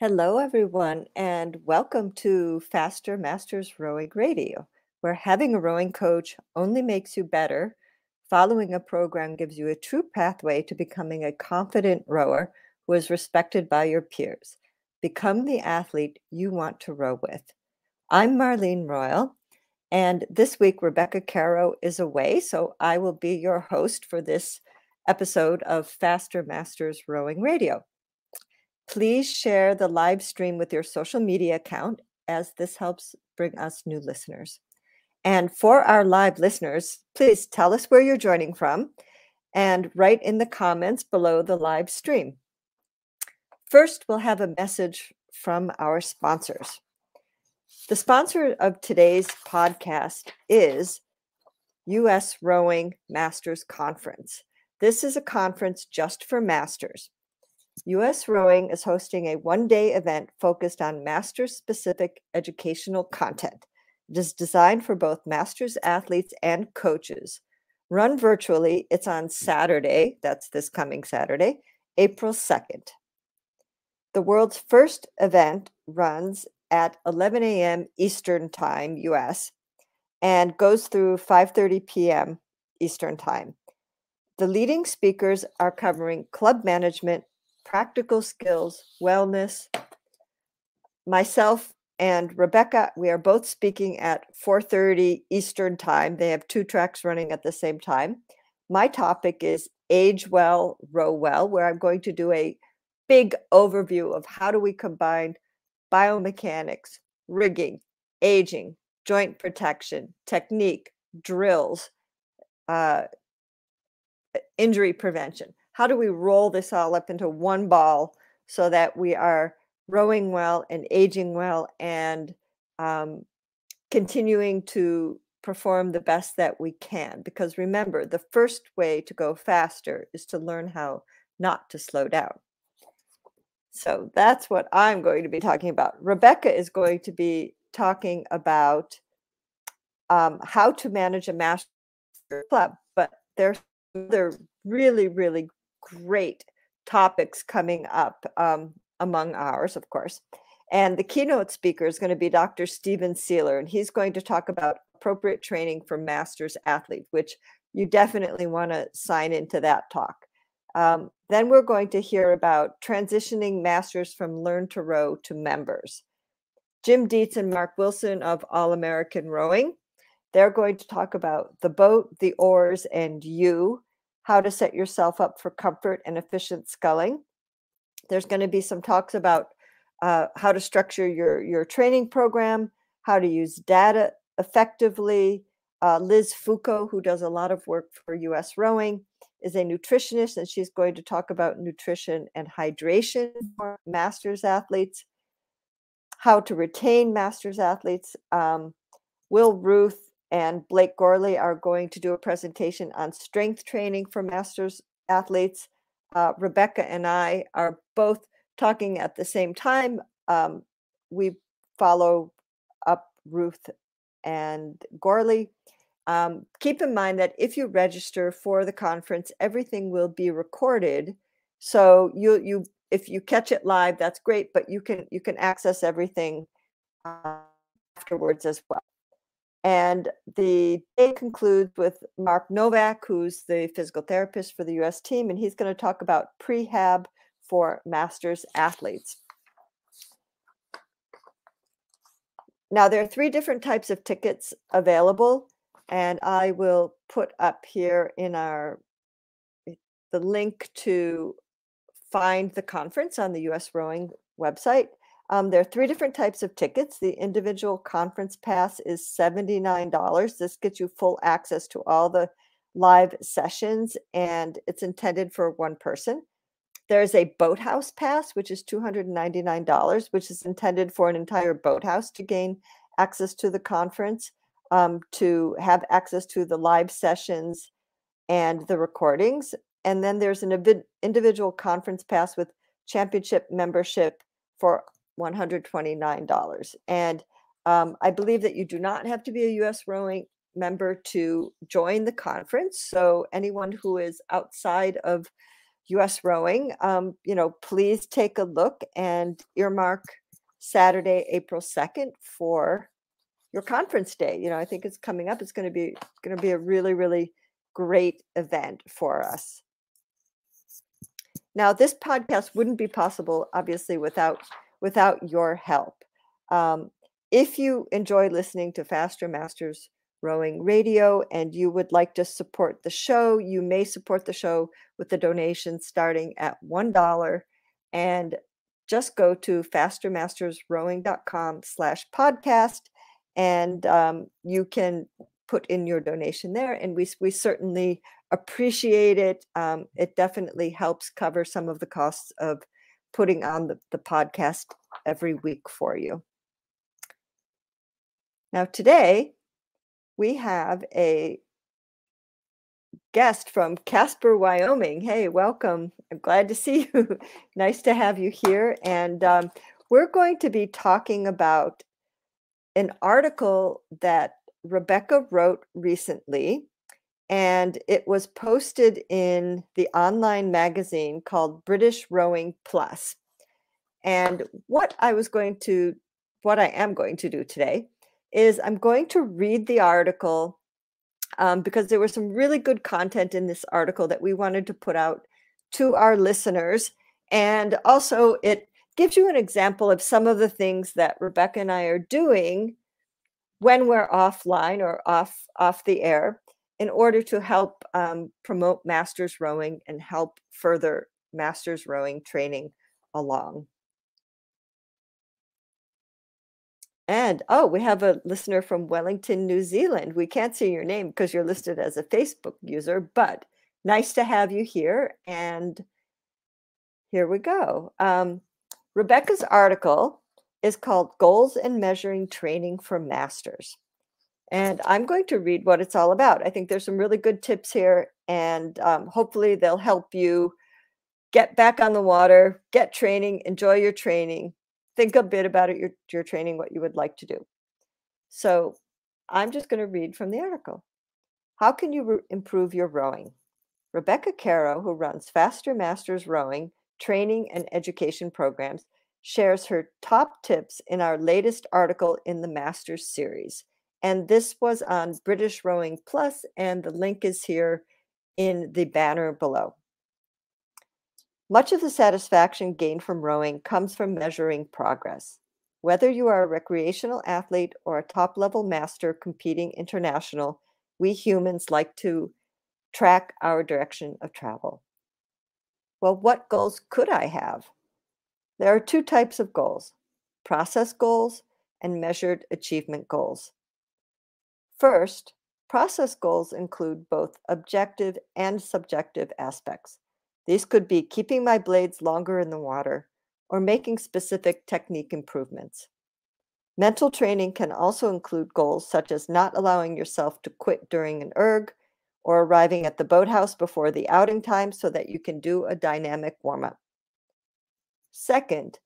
Hello, everyone, and welcome to Faster Masters Rowing Radio, where having a rowing coach only makes you better. Following a program gives you a true pathway to becoming a confident rower who is respected by your peers. Become the athlete you want to row with. I'm Marlene Royle, and this week Rebecca Caro is away, so I will be your host for this episode of Faster Masters Rowing Radio. Please share the live stream with your social media account as this helps bring us new listeners. And for our live listeners, please tell us where you're joining from and write in the comments below the live stream. First, we'll have a message from our sponsors. The sponsor of today's podcast is US Rowing Masters Conference. This is a conference just for masters. US Rowing is hosting a one day event focused on master's specific educational content. It is designed for both master's athletes and coaches. Run virtually, it's on Saturday, that's this coming Saturday, April 2nd. The world's first event runs at 11 a.m. Eastern Time, US, and goes through 5:30 p.m. Eastern Time. The leading speakers are covering club management, practical skills, wellness. Myself and Rebecca, we are both speaking at 4:30 Eastern Time. They have two tracks running at the same time. My topic is age well, row well, where I'm going to do a big overview of how do we combine biomechanics, rigging, aging, joint protection, technique, drills, uh, injury prevention how do we roll this all up into one ball so that we are rowing well and aging well and um, continuing to perform the best that we can. Because remember, the first way to go faster is to learn how not to slow down. So that's what I'm going to be talking about. Rebecca is going to be talking about um, how to manage a master club, but there's other really, really great topics coming up um, among ours, of course. And the keynote speaker is going to be Dr. Stephen Seiler, and he's going to talk about appropriate training for masters athlete, which you definitely want to sign into that talk. Um, then we're going to hear about transitioning masters from learn to row to members. Jim Dietz and Mark Wilson of All American Rowing. They're going to talk about the boat, the oars, and you how to set yourself up for comfort and efficient sculling. There's going to be some talks about uh, how to structure your, your training program, how to use data effectively. Uh, Liz Foucault, who does a lot of work for US Rowing, is a nutritionist, and she's going to talk about nutrition and hydration for masters athletes, how to retain masters athletes. Um, Will Ruth and Blake Gorley are going to do a presentation on strength training for masters athletes. Uh, Rebecca and I are both talking at the same time. Um, we follow up Ruth and Gorley. Um, keep in mind that if you register for the conference, everything will be recorded. So you you if you catch it live, that's great, but you can you can access everything uh, afterwards as well. And the day concludes with Mark Novak, who's the physical therapist for the US team, and he's going to talk about prehab for masters athletes. Now, there are three different types of tickets available, and I will put up here in our the link to find the conference on the US Rowing website. Um, there are three different types of tickets. The individual conference pass is $79. This gets you full access to all the live sessions, and it's intended for one person. There's a boathouse pass, which is $299, which is intended for an entire boathouse to gain access to the conference, um, to have access to the live sessions and the recordings. And then there's an individual conference pass with championship membership for $129. And um, I believe that you do not have to be a US rowing member to join the conference. So anyone who is outside of US rowing, um, you know, please take a look and earmark Saturday, April 2nd for your conference day. You know, I think it's coming up. It's going to be going to be a really, really great event for us. Now, this podcast wouldn't be possible, obviously, without without your help. Um, if you enjoy listening to Faster Masters Rowing Radio and you would like to support the show, you may support the show with a donation starting at $1 and just go to fastermastersrowing.com slash podcast and um, you can put in your donation there and we, we certainly appreciate it um, it definitely helps cover some of the costs of putting on the, the podcast every week for you now today we have a guest from Casper, Wyoming. Hey, welcome. I'm glad to see you. nice to have you here. And um, we're going to be talking about an article that Rebecca wrote recently, and it was posted in the online magazine called British Rowing Plus. And what I was going to, what I am going to do today is I'm going to read the article um, because there was some really good content in this article that we wanted to put out to our listeners. And also, it gives you an example of some of the things that Rebecca and I are doing when we're offline or off off the air in order to help um, promote masters rowing and help further masters rowing training along. And oh, we have a listener from Wellington, New Zealand. We can't see your name because you're listed as a Facebook user, but nice to have you here. And here we go. Um, Rebecca's article is called Goals and Measuring Training for Masters. And I'm going to read what it's all about. I think there's some really good tips here, and um, hopefully, they'll help you get back on the water, get training, enjoy your training, think a bit about it, your, your training, what you would like to do. So I'm just going to read from the article. How can you re- improve your rowing? Rebecca Caro, who runs Faster Masters Rowing training and education programs, shares her top tips in our latest article in the Masters series. And this was on British Rowing Plus, and the link is here in the banner below. Much of the satisfaction gained from rowing comes from measuring progress. Whether you are a recreational athlete or a top level master competing international, we humans like to track our direction of travel. Well, what goals could I have? There are two types of goals process goals and measured achievement goals. First, process goals include both objective and subjective aspects. These could be keeping my blades longer in the water or making specific technique improvements. Mental training can also include goals such as not allowing yourself to quit during an erg or arriving at the boathouse before the outing time so that you can do a dynamic warm up. Second,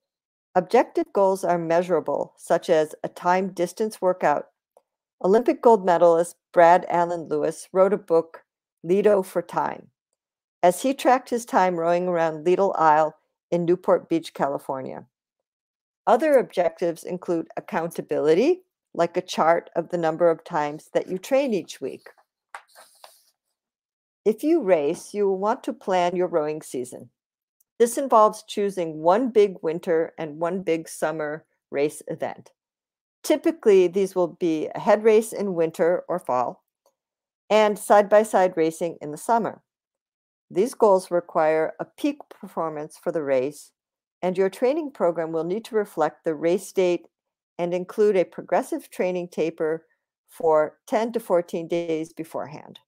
objective goals are measurable, such as a time distance workout. Olympic gold medalist Brad Alan Lewis wrote a book, Lido for Time as he tracked his time rowing around Lido Isle in Newport Beach, California. Other objectives include accountability, like a chart of the number of times that you train each week. If you race, you will want to plan your rowing season. This involves choosing one big winter and one big summer race event. Typically, these will be a head race in winter or fall and side by side racing in the summer. These goals require a peak performance for the race, and your training program will need to reflect the race date and include a progressive training taper for 10 to 14 days beforehand.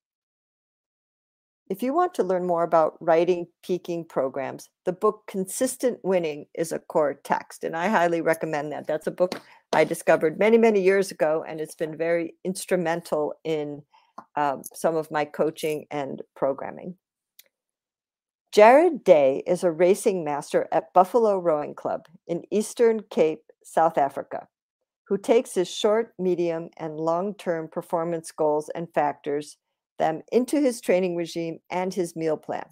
If you want to learn more about writing peaking programs, the book Consistent Winning is a core text, and I highly recommend that. That's a book I discovered many, many years ago, and it's been very instrumental in um, some of my coaching and programming. Jared Day is a racing master at Buffalo Rowing Club in Eastern Cape, South Africa, who takes his short, medium, and long term performance goals and factors them into his training regime and his meal plan.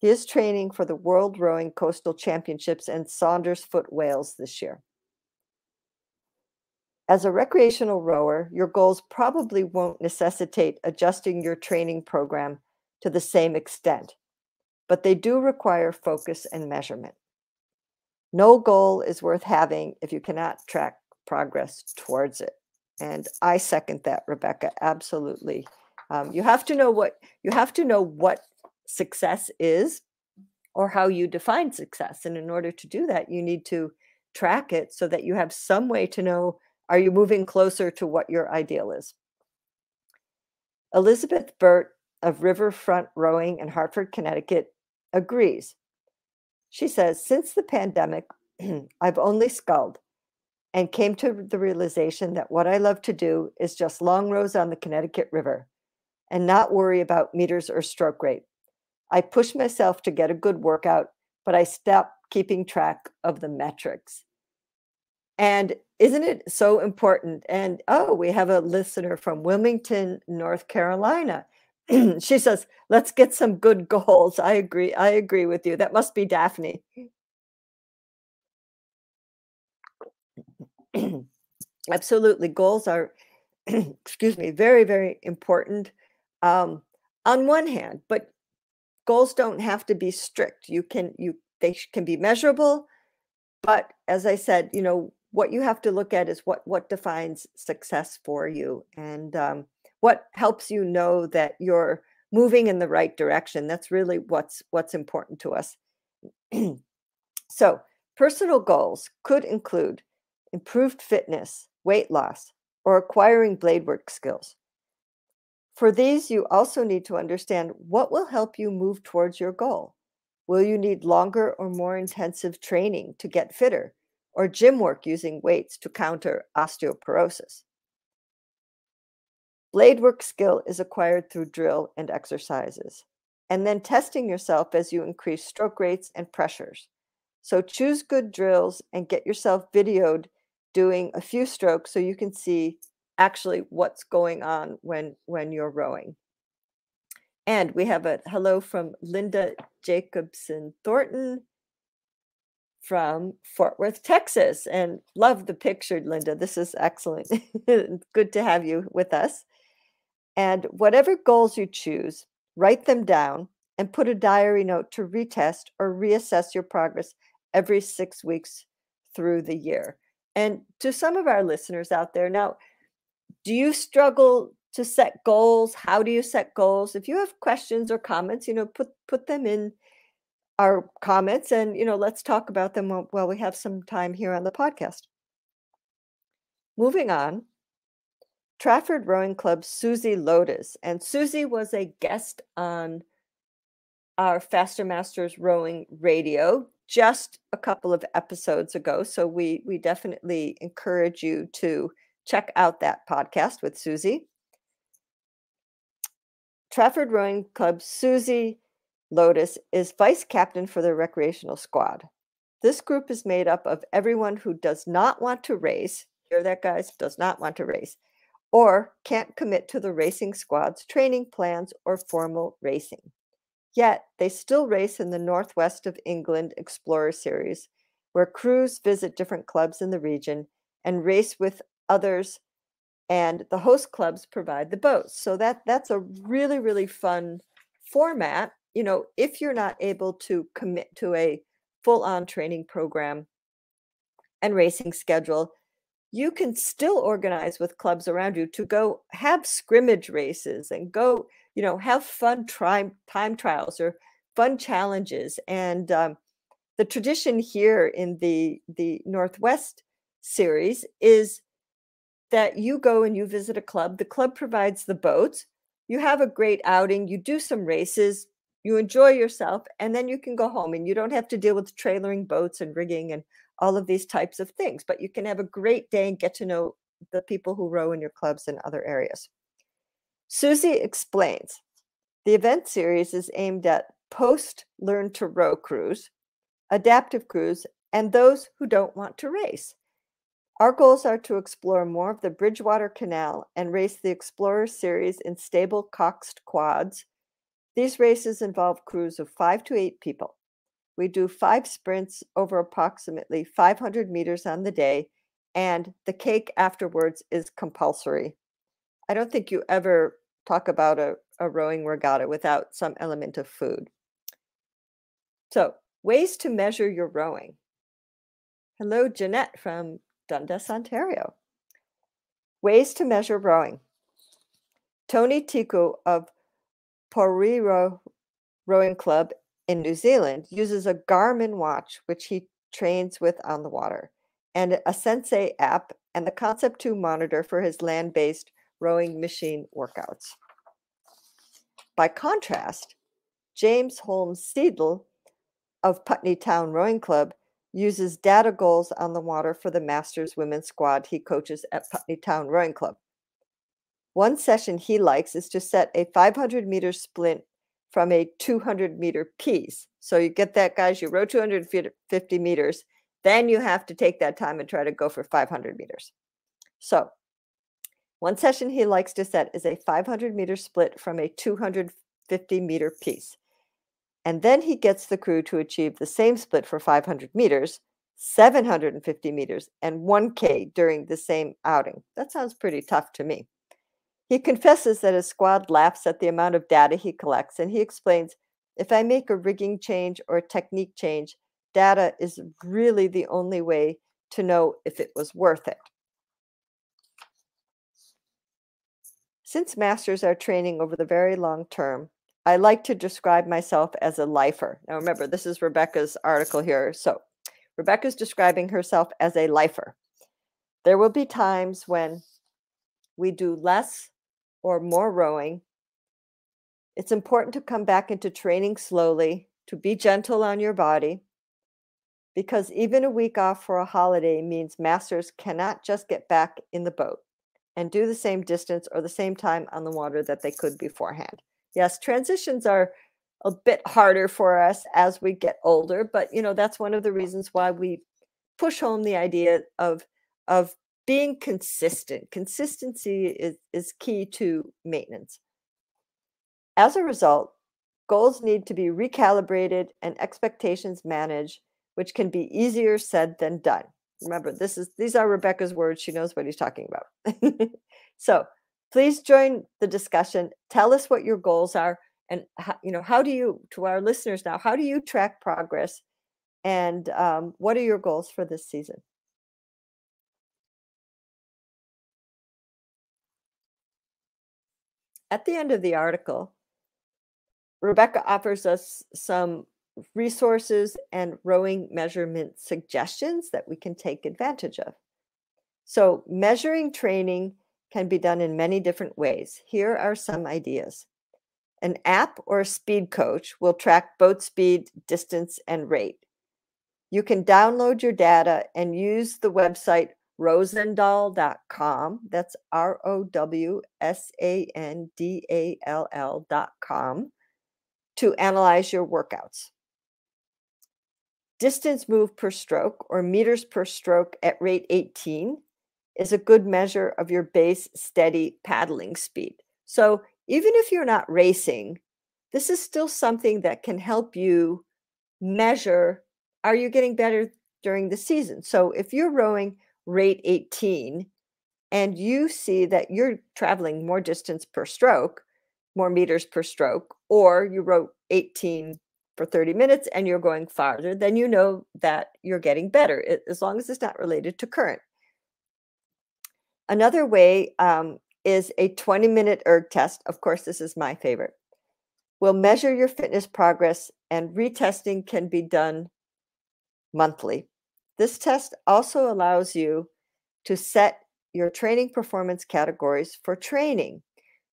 He is training for the World Rowing Coastal Championships and Saundersfoot Wales this year. As a recreational rower, your goals probably won't necessitate adjusting your training program to the same extent, but they do require focus and measurement. No goal is worth having if you cannot track progress towards it. And I second that, Rebecca. Absolutely. Um, you have to know what you have to know what success is or how you define success. And in order to do that, you need to track it so that you have some way to know are you moving closer to what your ideal is. Elizabeth Burt of Riverfront Rowing in Hartford, Connecticut agrees. She says, Since the pandemic, I've only sculled and came to the realization that what I love to do is just long rows on the Connecticut River and not worry about meters or stroke rate. I push myself to get a good workout, but I stop keeping track of the metrics. And isn't it so important? And oh, we have a listener from Wilmington, North Carolina. she says, let's get some good goals. I agree. I agree with you. That must be Daphne. Absolutely. Goals are, excuse me, very, very important um, on one hand, but goals don't have to be strict. You can, you, they can be measurable. But as I said, you know, what you have to look at is what, what defines success for you and um, what helps you know that you're moving in the right direction. That's really what's, what's important to us. so personal goals could include improved fitness, weight loss, or acquiring blade work skills. For these, you also need to understand what will help you move towards your goal. Will you need longer or more intensive training to get fitter, or gym work using weights to counter osteoporosis? Blade work skill is acquired through drill and exercises, and then testing yourself as you increase stroke rates and pressures. So choose good drills and get yourself videoed doing a few strokes so you can see actually what's going on when when you're rowing. And we have a hello from Linda Jacobson Thornton from Fort Worth, Texas. And love the picture, Linda. This is excellent. Good to have you with us. And whatever goals you choose, write them down and put a diary note to retest or reassess your progress every six weeks through the year. And to some of our listeners out there, now, do you struggle to set goals? How do you set goals? If you have questions or comments, you know, put put them in our comments and you know, let's talk about them while, while we have some time here on the podcast. Moving on, Trafford Rowing Club Susie Lotus. And Susie was a guest on our Faster Masters Rowing Radio just a couple of episodes ago. So we we definitely encourage you to check out that podcast with Susie. Trafford Rowing Club Susie Lotus is vice captain for the recreational squad. This group is made up of everyone who does not want to race, hear that guys, does not want to race, or can't commit to the racing squad's training plans or formal racing. Yet they still race in the Northwest of England Explorer Series, where crews visit different clubs in the region and race with others, and the host clubs provide the boats. So that that's a really really fun format. You know, if you're not able to commit to a full-on training program and racing schedule, you can still organize with clubs around you to go have scrimmage races and go you know have fun time time trials or fun challenges and um, the tradition here in the the northwest series is that you go and you visit a club the club provides the boats you have a great outing you do some races you enjoy yourself and then you can go home and you don't have to deal with trailering boats and rigging and all of these types of things but you can have a great day and get to know the people who row in your clubs in other areas Susie explains the event series is aimed at post learn to row crews, adaptive crews, and those who don't want to race. Our goals are to explore more of the Bridgewater Canal and race the Explorer series in stable coxed quads, These races involve crews of five to eight people. We do five sprints over approximately 500 meters on the day, and the cake afterwards is compulsory. I don't think you ever talk about a, a rowing regatta without some element of food. So, ways to measure your rowing. Hello, Jeanette from Dundas, Ontario. Ways to measure rowing. Tony Tiku of Porirua Rowing Club in New Zealand uses a Garmin watch, which he trains with on the water, and a Sensei app and the Concept 2 monitor for his land based rowing machine workouts. By contrast, James Holmes Seidel of Putney Town Rowing Club uses data goals on the water for the Masters women's squad he coaches at Putney Town Rowing Club. One session he likes is to set a 500 meter splint from a 200 meter piece. So you get that, guys, you row 250 meters, then you have to take that time and try to go for 500 meters. So one session he likes to set is a 500 meter split from a 250 meter piece. And then he gets the crew to achieve the same split for 500 meters, 750 meters, and 1K during the same outing. That sounds pretty tough to me. He confesses that his squad laughs at the amount of data he collects, and he explains if I make a rigging change or a technique change, data is really the only way to know if it was worth it. Since masters are training over the very long term, I like to describe myself as a lifer. Now, remember, this is Rebecca's article here. So, Rebecca's describing herself as a lifer. There will be times when we do less or more rowing. It's important to come back into training slowly, to be gentle on your body, because even a week off for a holiday means masters cannot just get back in the boat and do the same distance or the same time on the water that they could beforehand. Yes, transitions are a bit harder for us as we get older, but you know that's one of the reasons why we push home the idea of of being consistent. Consistency is, is key to maintenance. As a result, goals need to be recalibrated and expectations managed, which can be easier said than done. Remember, this is these are Rebecca's words. She knows what he's talking about. so please join the discussion. Tell us what your goals are, and how, you know how do you to our listeners now. How do you track progress, and um, what are your goals for this season? At the end of the article, Rebecca offers us some resources and rowing measurement suggestions that we can take advantage of. So, measuring training can be done in many different ways. Here are some ideas. An app or a speed coach will track boat speed, distance, and rate. You can download your data and use the website rowsandall.com. That's R O W S A N D A L L.com to analyze your workouts. Distance move per stroke or meters per stroke at rate 18 is a good measure of your base steady paddling speed. So even if you're not racing, this is still something that can help you measure are you getting better during the season? So if you're rowing rate 18 and you see that you're traveling more distance per stroke, more meters per stroke, or you wrote 18 for 30 minutes and you're going farther, then you know that you're getting better as long as it's not related to current. Another way um, is a 20 minute erg test. Of course, this is my favorite. We'll measure your fitness progress, and retesting can be done monthly. This test also allows you to set your training performance categories for training.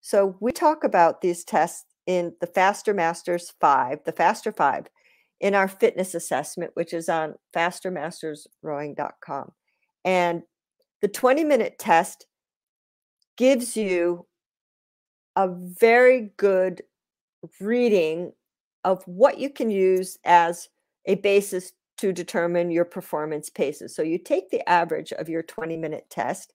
So we talk about these tests in the Faster Masters 5, the Faster 5, in our fitness assessment, which is on fastermastersrowing.com. And the 20 minute test gives you a very good reading of what you can use as a basis to determine your performance paces. So you take the average of your 20 minute test,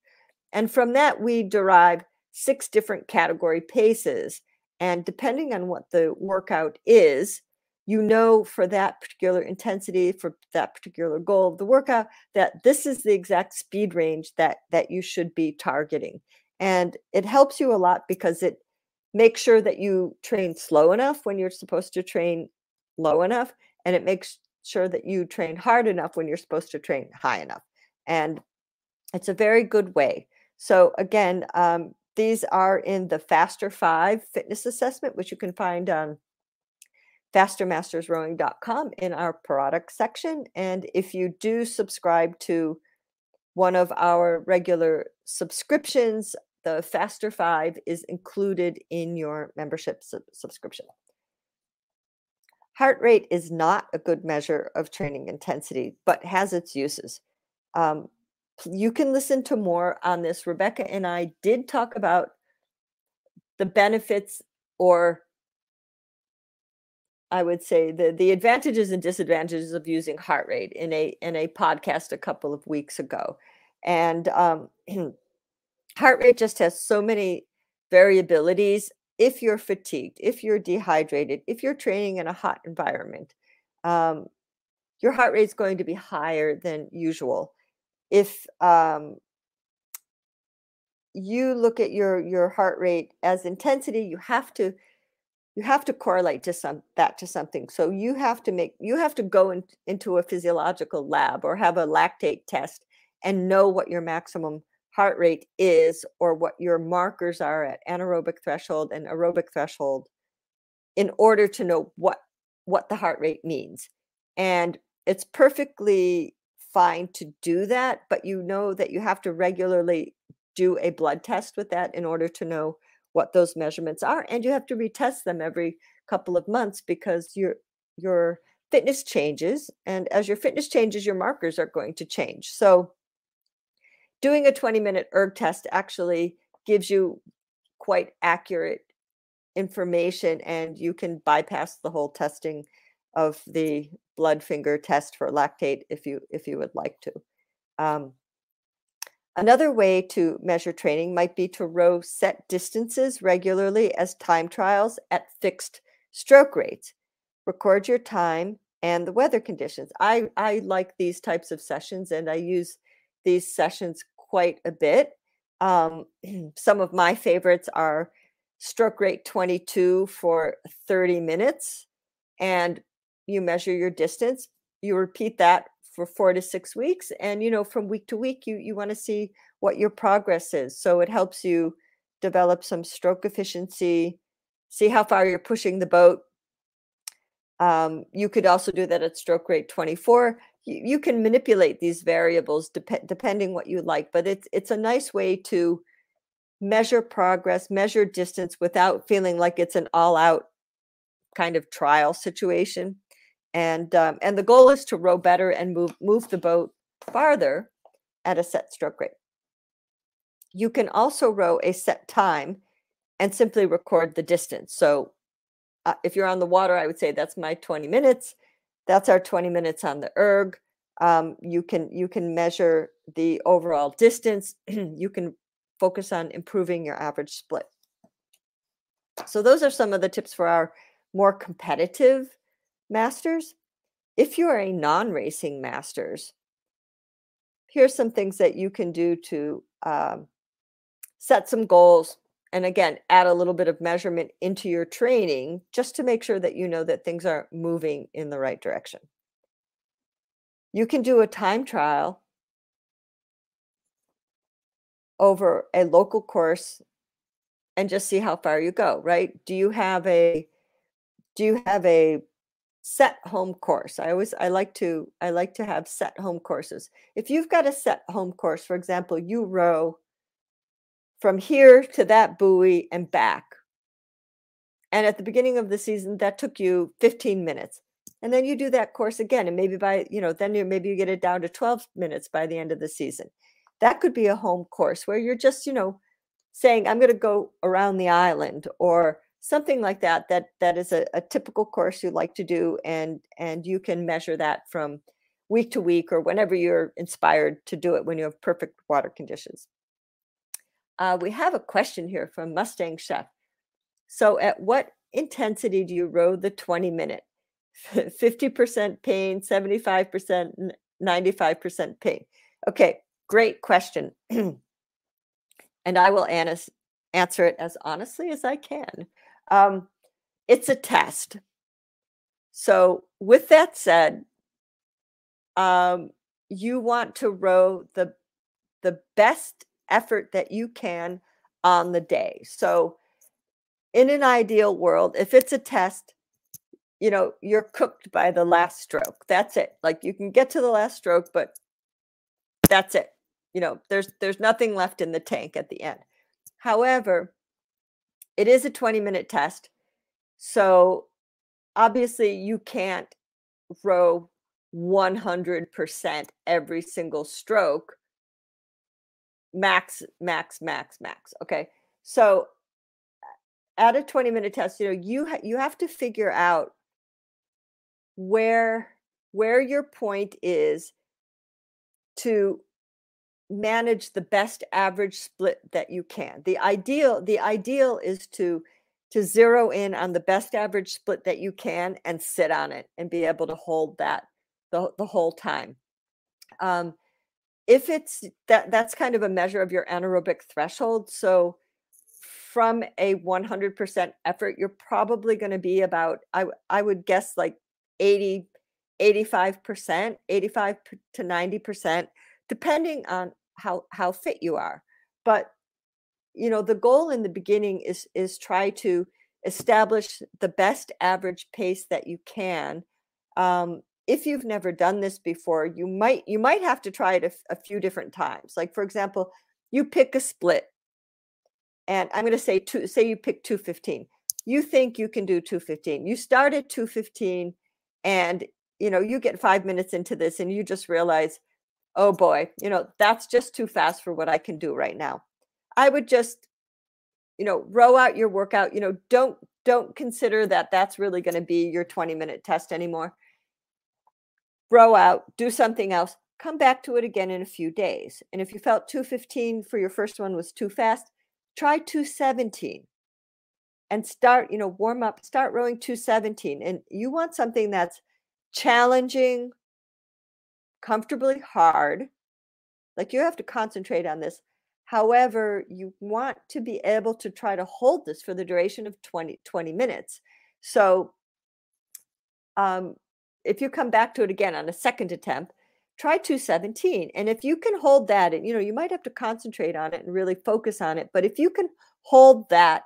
and from that, we derive six different category paces. And depending on what the workout is, you know for that particular intensity, for that particular goal of the workout, that this is the exact speed range that that you should be targeting. And it helps you a lot because it makes sure that you train slow enough when you're supposed to train low enough, and it makes sure that you train hard enough when you're supposed to train high enough. And it's a very good way. So again, um, these are in the Faster 5 fitness assessment, which you can find on fastermastersrowing.com in our product section. And if you do subscribe to one of our regular subscriptions, the Faster 5 is included in your membership sub- subscription. Heart rate is not a good measure of training intensity, but has its uses. Um, you can listen to more on this. Rebecca and I did talk about the benefits or I would say the the advantages and disadvantages of using heart rate in a in a podcast a couple of weeks ago, and um, heart rate just has so many variabilities. If you're fatigued, if you're dehydrated, if you're training in a hot environment, um, your heart rate is going to be higher than usual if um, you look at your your heart rate as intensity you have to you have to correlate to some that to something. So you have to make you have to go in, into a physiological lab or have a lactate test and know what your maximum heart rate is or what your markers are at anaerobic threshold and aerobic threshold in order to know what what the heart rate means. And it's perfectly fine to do that, but you know that you have to regularly do a blood test with that in order to know what those measurements are and you have to retest them every couple of months because your your fitness changes and as your fitness changes your markers are going to change so doing a 20 minute erg test actually gives you quite accurate information and you can bypass the whole testing of the blood finger test for lactate if you if you would like to. Um, another way to measure training might be to row set distances regularly as time trials at fixed stroke rates. Record your time and the weather conditions. I, I like these types of sessions and I use these sessions quite a bit. Um, some of my favorites are stroke rate 22 for 30 minutes and you measure your distance you repeat that for four to six weeks and you know from week to week you you want to see what your progress is so it helps you develop some stroke efficiency see how far you're pushing the boat. Um, you could also do that at stroke rate 24 you, you can manipulate these variables dep- depending what you like but it's it's a nice way to measure progress measure distance without feeling like it's an all out kind of trial situation and um, and the goal is to row better and move move the boat farther at a set stroke rate. You can also row a set time and simply record the distance. So uh, if you're on the water, I would say that's my 20 minutes. That's our 20 minutes on the erg. Um, you can you can measure the overall distance. you can focus on improving your average split. So those are some of the tips for our more competitive masters. If you are a non racing masters, here's some things that you can do to um, set some goals and again add a little bit of measurement into your training just to make sure that you know that things are moving in the right direction you can do a time trial over a local course and just see how far you go right do you have a do you have a set home course. I always i like to i like to have set home courses. If you've got a set home course for example you row from here to that buoy and back. And at the beginning of the season that took you 15 minutes. And then you do that course again and maybe by you know then you maybe you get it down to 12 minutes by the end of the season. That could be a home course where you're just you know saying i'm going to go around the island or something like that that that is a, a typical course you like to do and and you can measure that from week to week or whenever you're inspired to do it when you have perfect water conditions uh, we have a question here from mustang chef So, at what intensity do you row the 20 minute? 50% pain, 75%, 95% pain. Okay, great question. and I will answer it as honestly as I can. Um, it's a test. So, with that said, um, you want to row the the best effort that you can on the day. So, in an ideal world, if it's a test, you know, you're cooked by the last stroke. That's it. Like you can get to the last stroke, but that's it. You know, there's there's nothing left in the tank at the end. However, it is a 20 minute test. So obviously you can't row 100% every single stroke max max max max okay so at a 20 minute test you know you ha- you have to figure out where where your point is to manage the best average split that you can. The ideal the ideal is to to zero in on the best average split that you can and sit on it and be able to hold that the, the whole time. Um, if it's that that's kind of a measure of your anaerobic threshold so from a 100% effort you're probably going to be about I, I would guess like 80 85% 85 to 90% depending on how how fit you are. But you know the goal in the beginning is is try to establish the best average pace that you can. Um, if you've never done this before you might you might have to try it a, a few different times. Like for example you pick a split and i'm going to say two say you pick 215 you think you can do 215 you start at 215 and you know you get five minutes into this and you just realize oh boy you know that's just too fast for what i can do right now I would just, you know, row out your workout. You know, don't don't consider that that's really going to be your 20 minute test anymore. Row out, do something else, come back to it again in a few days. And if you felt 215 for your first one was too fast, try 217 and start, you know, warm up, start rowing 217. And you want something that's challenging, comfortably hard. Like you have to concentrate on this However, you want to be able to try to hold this for the duration of 20, 20 minutes. So um, if you come back to it again on a second attempt, try 217. And if you can hold that, and you know, you might have to concentrate on it and really focus on it. But if you can hold that,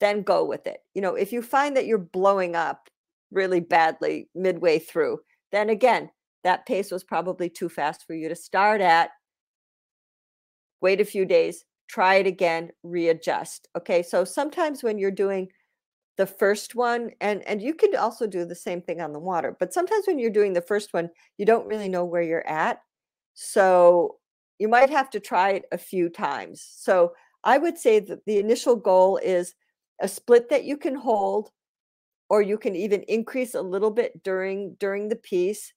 then go with it. You know, if you find that you're blowing up really badly midway through, then again, that pace was probably too fast for you to start at wait a few days, try it again, readjust. Okay. So sometimes when you're doing the first one, and and you could also do the same thing on the water, but sometimes when you're doing the first one, you don't really know where you're at. So you might have to try it a few times. So I would say that the initial goal is a split that you can hold, or you can even increase a little bit during during the piece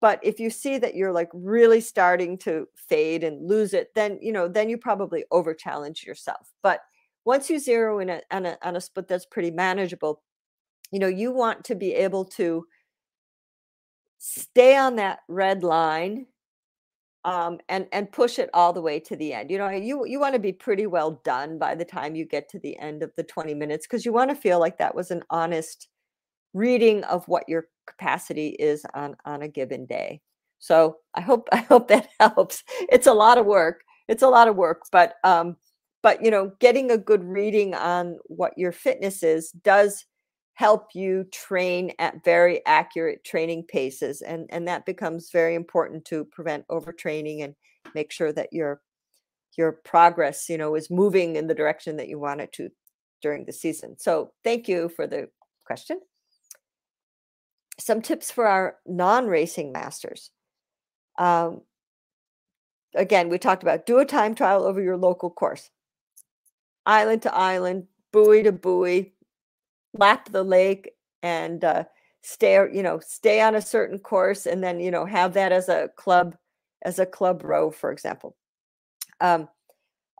but if you see that you're like really starting to fade and lose it then you know then you probably over challenge yourself but once you zero in a, on a on a split that's pretty manageable you know you want to be able to stay on that red line um, and and push it all the way to the end. You know, you you want to be pretty well done by the time you get to the end of the 20 minutes because you want to feel like that was an honest reading of what your capacity is on on a given day. So I hope I hope that helps. It's a lot of work. It's a lot of work, but um, but you know, getting a good reading on what your fitness is does help you train at very accurate training paces and and that becomes very important to prevent overtraining and make sure that your your progress you know is moving in the direction that you want it to during the season so thank you for the question some tips for our non-racing masters. Um, again, we talked about do a time trial over your local course, island to island, buoy to buoy, lap the lake, and uh, stay. You know, stay on a certain course, and then you know have that as a club, as a club row, for example. Um,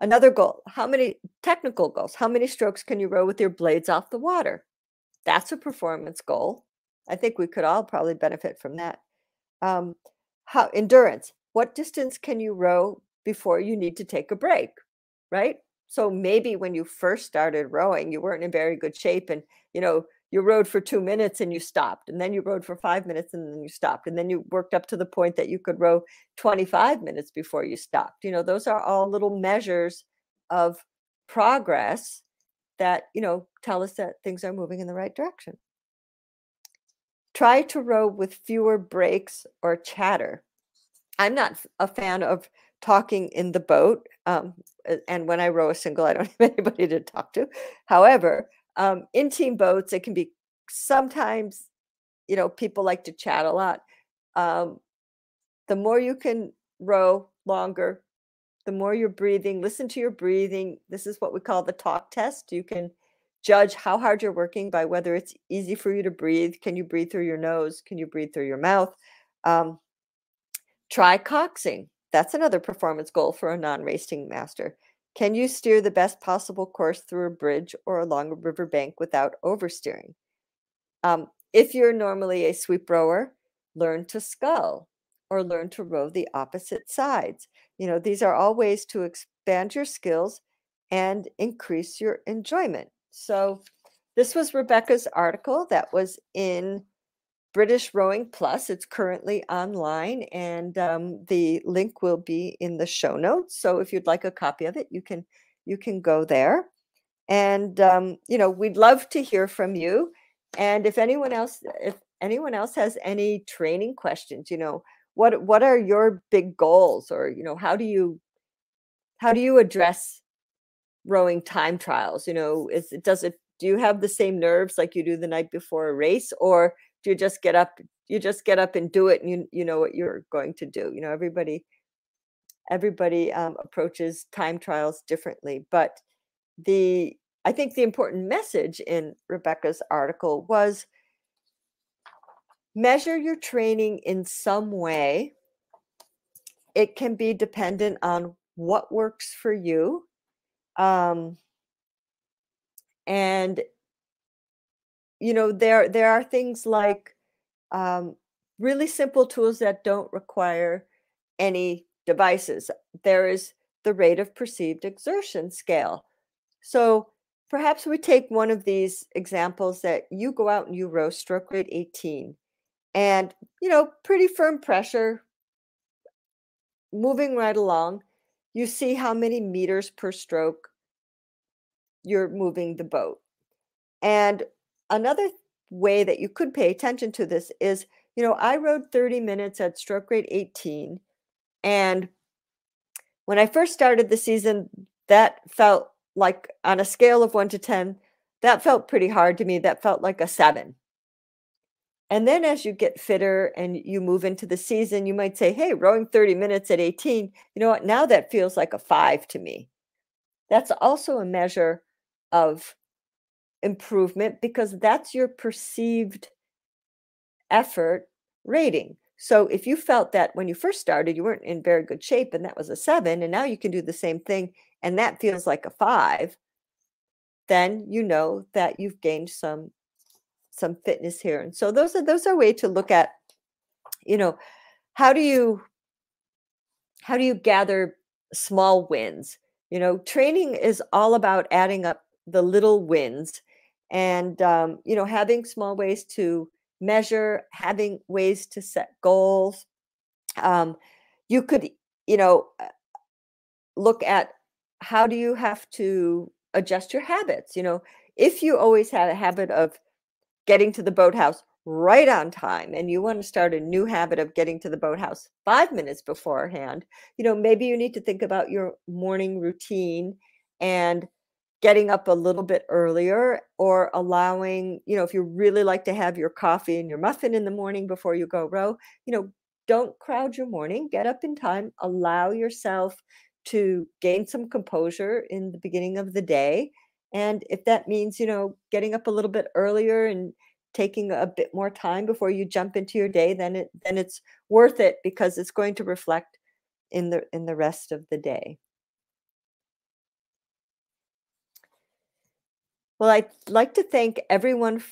Another goal, how many technical goals? How many strokes can you row with your blades off the water? That's a performance goal. I think we could all probably benefit from that. Um, how endurance? What distance can you row before you need to take a break? Right? So maybe when you first started rowing, you weren't in very good shape and you know, you rowed for 2 minutes and you stopped and then you rowed for 5 minutes and then you stopped and then you worked up to the point that you could row 25 minutes before you stopped. You know, those are all little measures of progress that, you know, tell us that things are moving in the right direction. Try to row with fewer breaks or chatter. I'm not a fan of talking in the boat. Um, and when I row a single, I don't have anybody to talk to. However, um, in team boats, it can be sometimes, you know, people like to chat a lot. Um, the more you can row longer, the more you're breathing, listen to your breathing. This is what we call the talk test. You can judge how hard you're working by whether it's easy for you to breathe. Can you breathe through your nose? Can you breathe through your mouth? Um, try coxing. That's another performance goal for a non racing master. Can you steer the best possible course through a bridge or along a riverbank without oversteering? Um, if you're normally a sweep rower, learn to scull or learn to row the opposite sides. You know, these are all ways to expand your skills and increase your enjoyment. So, this was Rebecca's article that was in British Rowing Plus. It's currently online, and um, the link will be in the show notes. So if you'd like a copy of it, you can you can go there. And um, you know, we'd love to hear from you. And if anyone else, if anyone else has any training questions, you know, what what are your big goals, or you know, how do you how do you address rowing time trials? You know, is it does it do you have the same nerves like you do the night before a race, or do you just get up you just get up and do it and you you know what you're going to do you know everybody everybody um, approaches time trials differently but the i think the important message in rebecca's article was measure your training in some way it can be dependent on what works for you um, and you know there there are things like um, really simple tools that don't require any devices. There is the rate of perceived exertion scale. So perhaps we take one of these examples that you go out and you row stroke rate 18 and you know pretty firm pressure moving right along you see how many meters per stroke you're moving the boat and another way that you could pay attention to this is, you know, I rode 30 minutes at stroke rate 18. And when I first started the season, that felt like on a scale of one to 10, that felt pretty hard to me. That felt like a seven. And then as you get fitter and you move into the season, you might say, hey, rowing 30 minutes at 18, you know what? Now that feels like a five to me. That's also a measure of improvement because that's your perceived effort rating. So if you felt that when you first started, you weren't in very good shape and that was a seven, and now you can do the same thing and that feels like a five, then you know that you've gained some some fitness here. And so those are those are a way to look at, you know, how do you how do you gather small wins? You know, training is all about adding up the little wins and um, you know having small ways to measure having ways to set goals um, you could you know uh, look at how do you have to adjust your habits you know if you always had a habit of getting to the boathouse right on time and you want to start a new habit of getting to the boathouse five minutes beforehand you know maybe you need to think about your morning routine and getting up a little bit earlier or allowing, you know, if you really like to have your coffee and your muffin in the morning before you go row, you know, don't crowd your morning, get up in time, allow yourself to gain some composure in the beginning of the day. And if that means, you know, getting up a little bit earlier and taking a bit more time before you jump into your day, then it then it's worth it because it's going to reflect in the in the rest of the day. Well, I'd like to thank everyone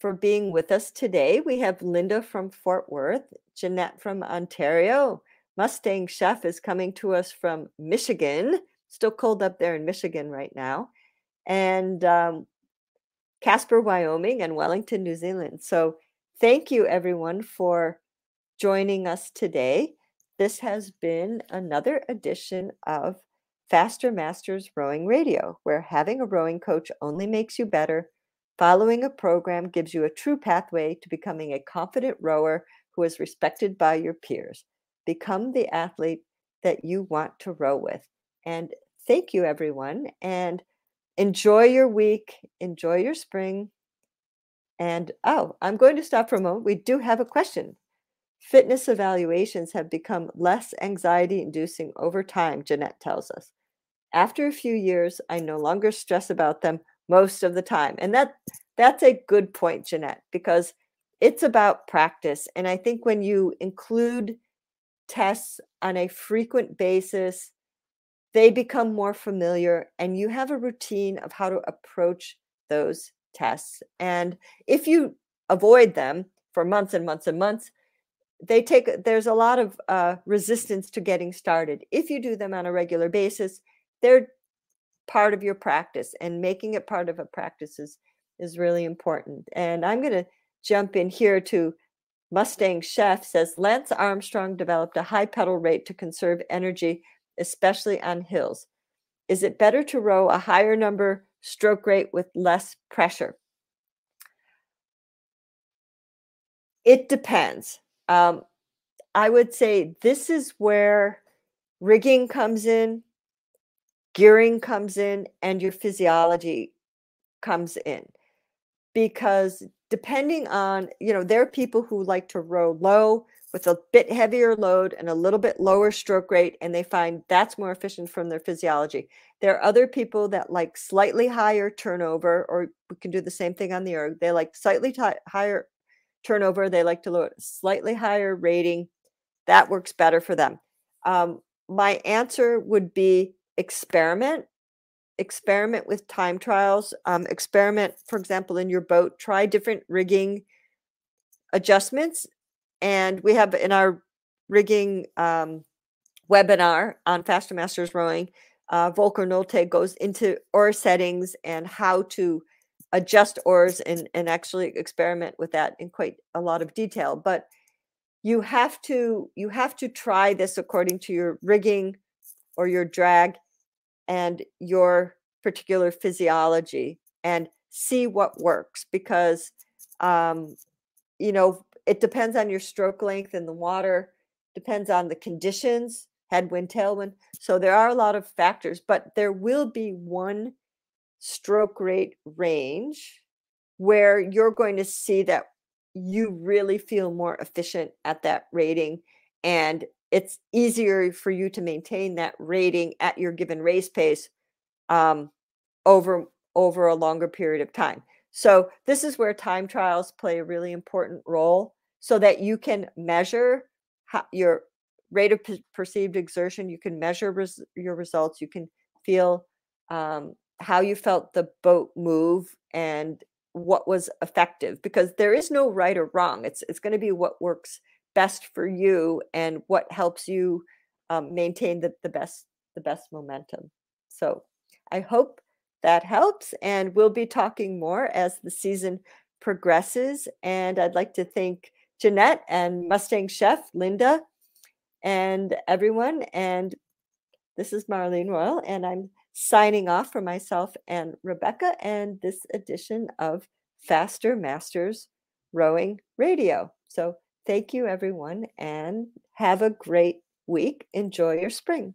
for being with us today. We have Linda from Fort Worth, Jeanette from Ontario, Mustang Chef is coming to us from Michigan. Still cold up there in Michigan right now. And um, Casper, Wyoming, and Wellington, New Zealand. So thank you, everyone, for joining us today. This has been another edition of Faster Masters Rowing Radio, where having a rowing coach only makes you better. Following a program gives you a true pathway to becoming a confident rower who is respected by your peers. Become the athlete that you want to row with. And thank you, everyone. And enjoy your week, enjoy your spring. And oh, I'm going to stop for a moment. We do have a question. Fitness evaluations have become less anxiety inducing over time, Jeanette tells us. After a few years, I no longer stress about them most of the time. And that that's a good point, Jeanette, because it's about practice. And I think when you include tests on a frequent basis, they become more familiar and you have a routine of how to approach those tests. And if you avoid them for months and months and months, they take there's a lot of uh, resistance to getting started. If you do them on a regular basis, they're part of your practice, and making it part of a practice is is really important. And I'm going to jump in here to Mustang Chef says Lance Armstrong developed a high pedal rate to conserve energy, especially on hills. Is it better to row a higher number stroke rate with less pressure? It depends. Um, I would say this is where rigging comes in, gearing comes in, and your physiology comes in. Because depending on, you know, there are people who like to row low with a bit heavier load and a little bit lower stroke rate, and they find that's more efficient from their physiology. There are other people that like slightly higher turnover, or we can do the same thing on the erg. They like slightly higher turnover. They like to load slightly higher rating. That works better for them. Um, my answer would be experiment. Experiment with time trials. Um, experiment, for example, in your boat. Try different rigging adjustments. And we have in our rigging um, webinar on Faster Masters Rowing, uh, Volker Nolte goes into oar settings and how to adjust oars and, and actually experiment with that in quite a lot of detail. But you have to you have to try this according to your rigging or your drag and your particular physiology and see what works because um, you know it depends on your stroke length in the water depends on the conditions headwind tailwind so there are a lot of factors but there will be one stroke rate range where you're going to see that you really feel more efficient at that rating and it's easier for you to maintain that rating at your given race pace um, over over a longer period of time so this is where time trials play a really important role so that you can measure how, your rate of perceived exertion you can measure res- your results you can feel um, how you felt the boat move and what was effective because there is no right or wrong it's it's going to be what works best for you and what helps you um, maintain the, the best the best momentum. So i hope that helps and we'll be talking more as the season progresses and i'd like to thank jeanette and mustang chef linda and everyone and this is Marlene Royle and i'm signing off for myself and Rebecca and this edition of Faster Masters Rowing Radio. So thank you, everyone, and have a great week. Enjoy your spring.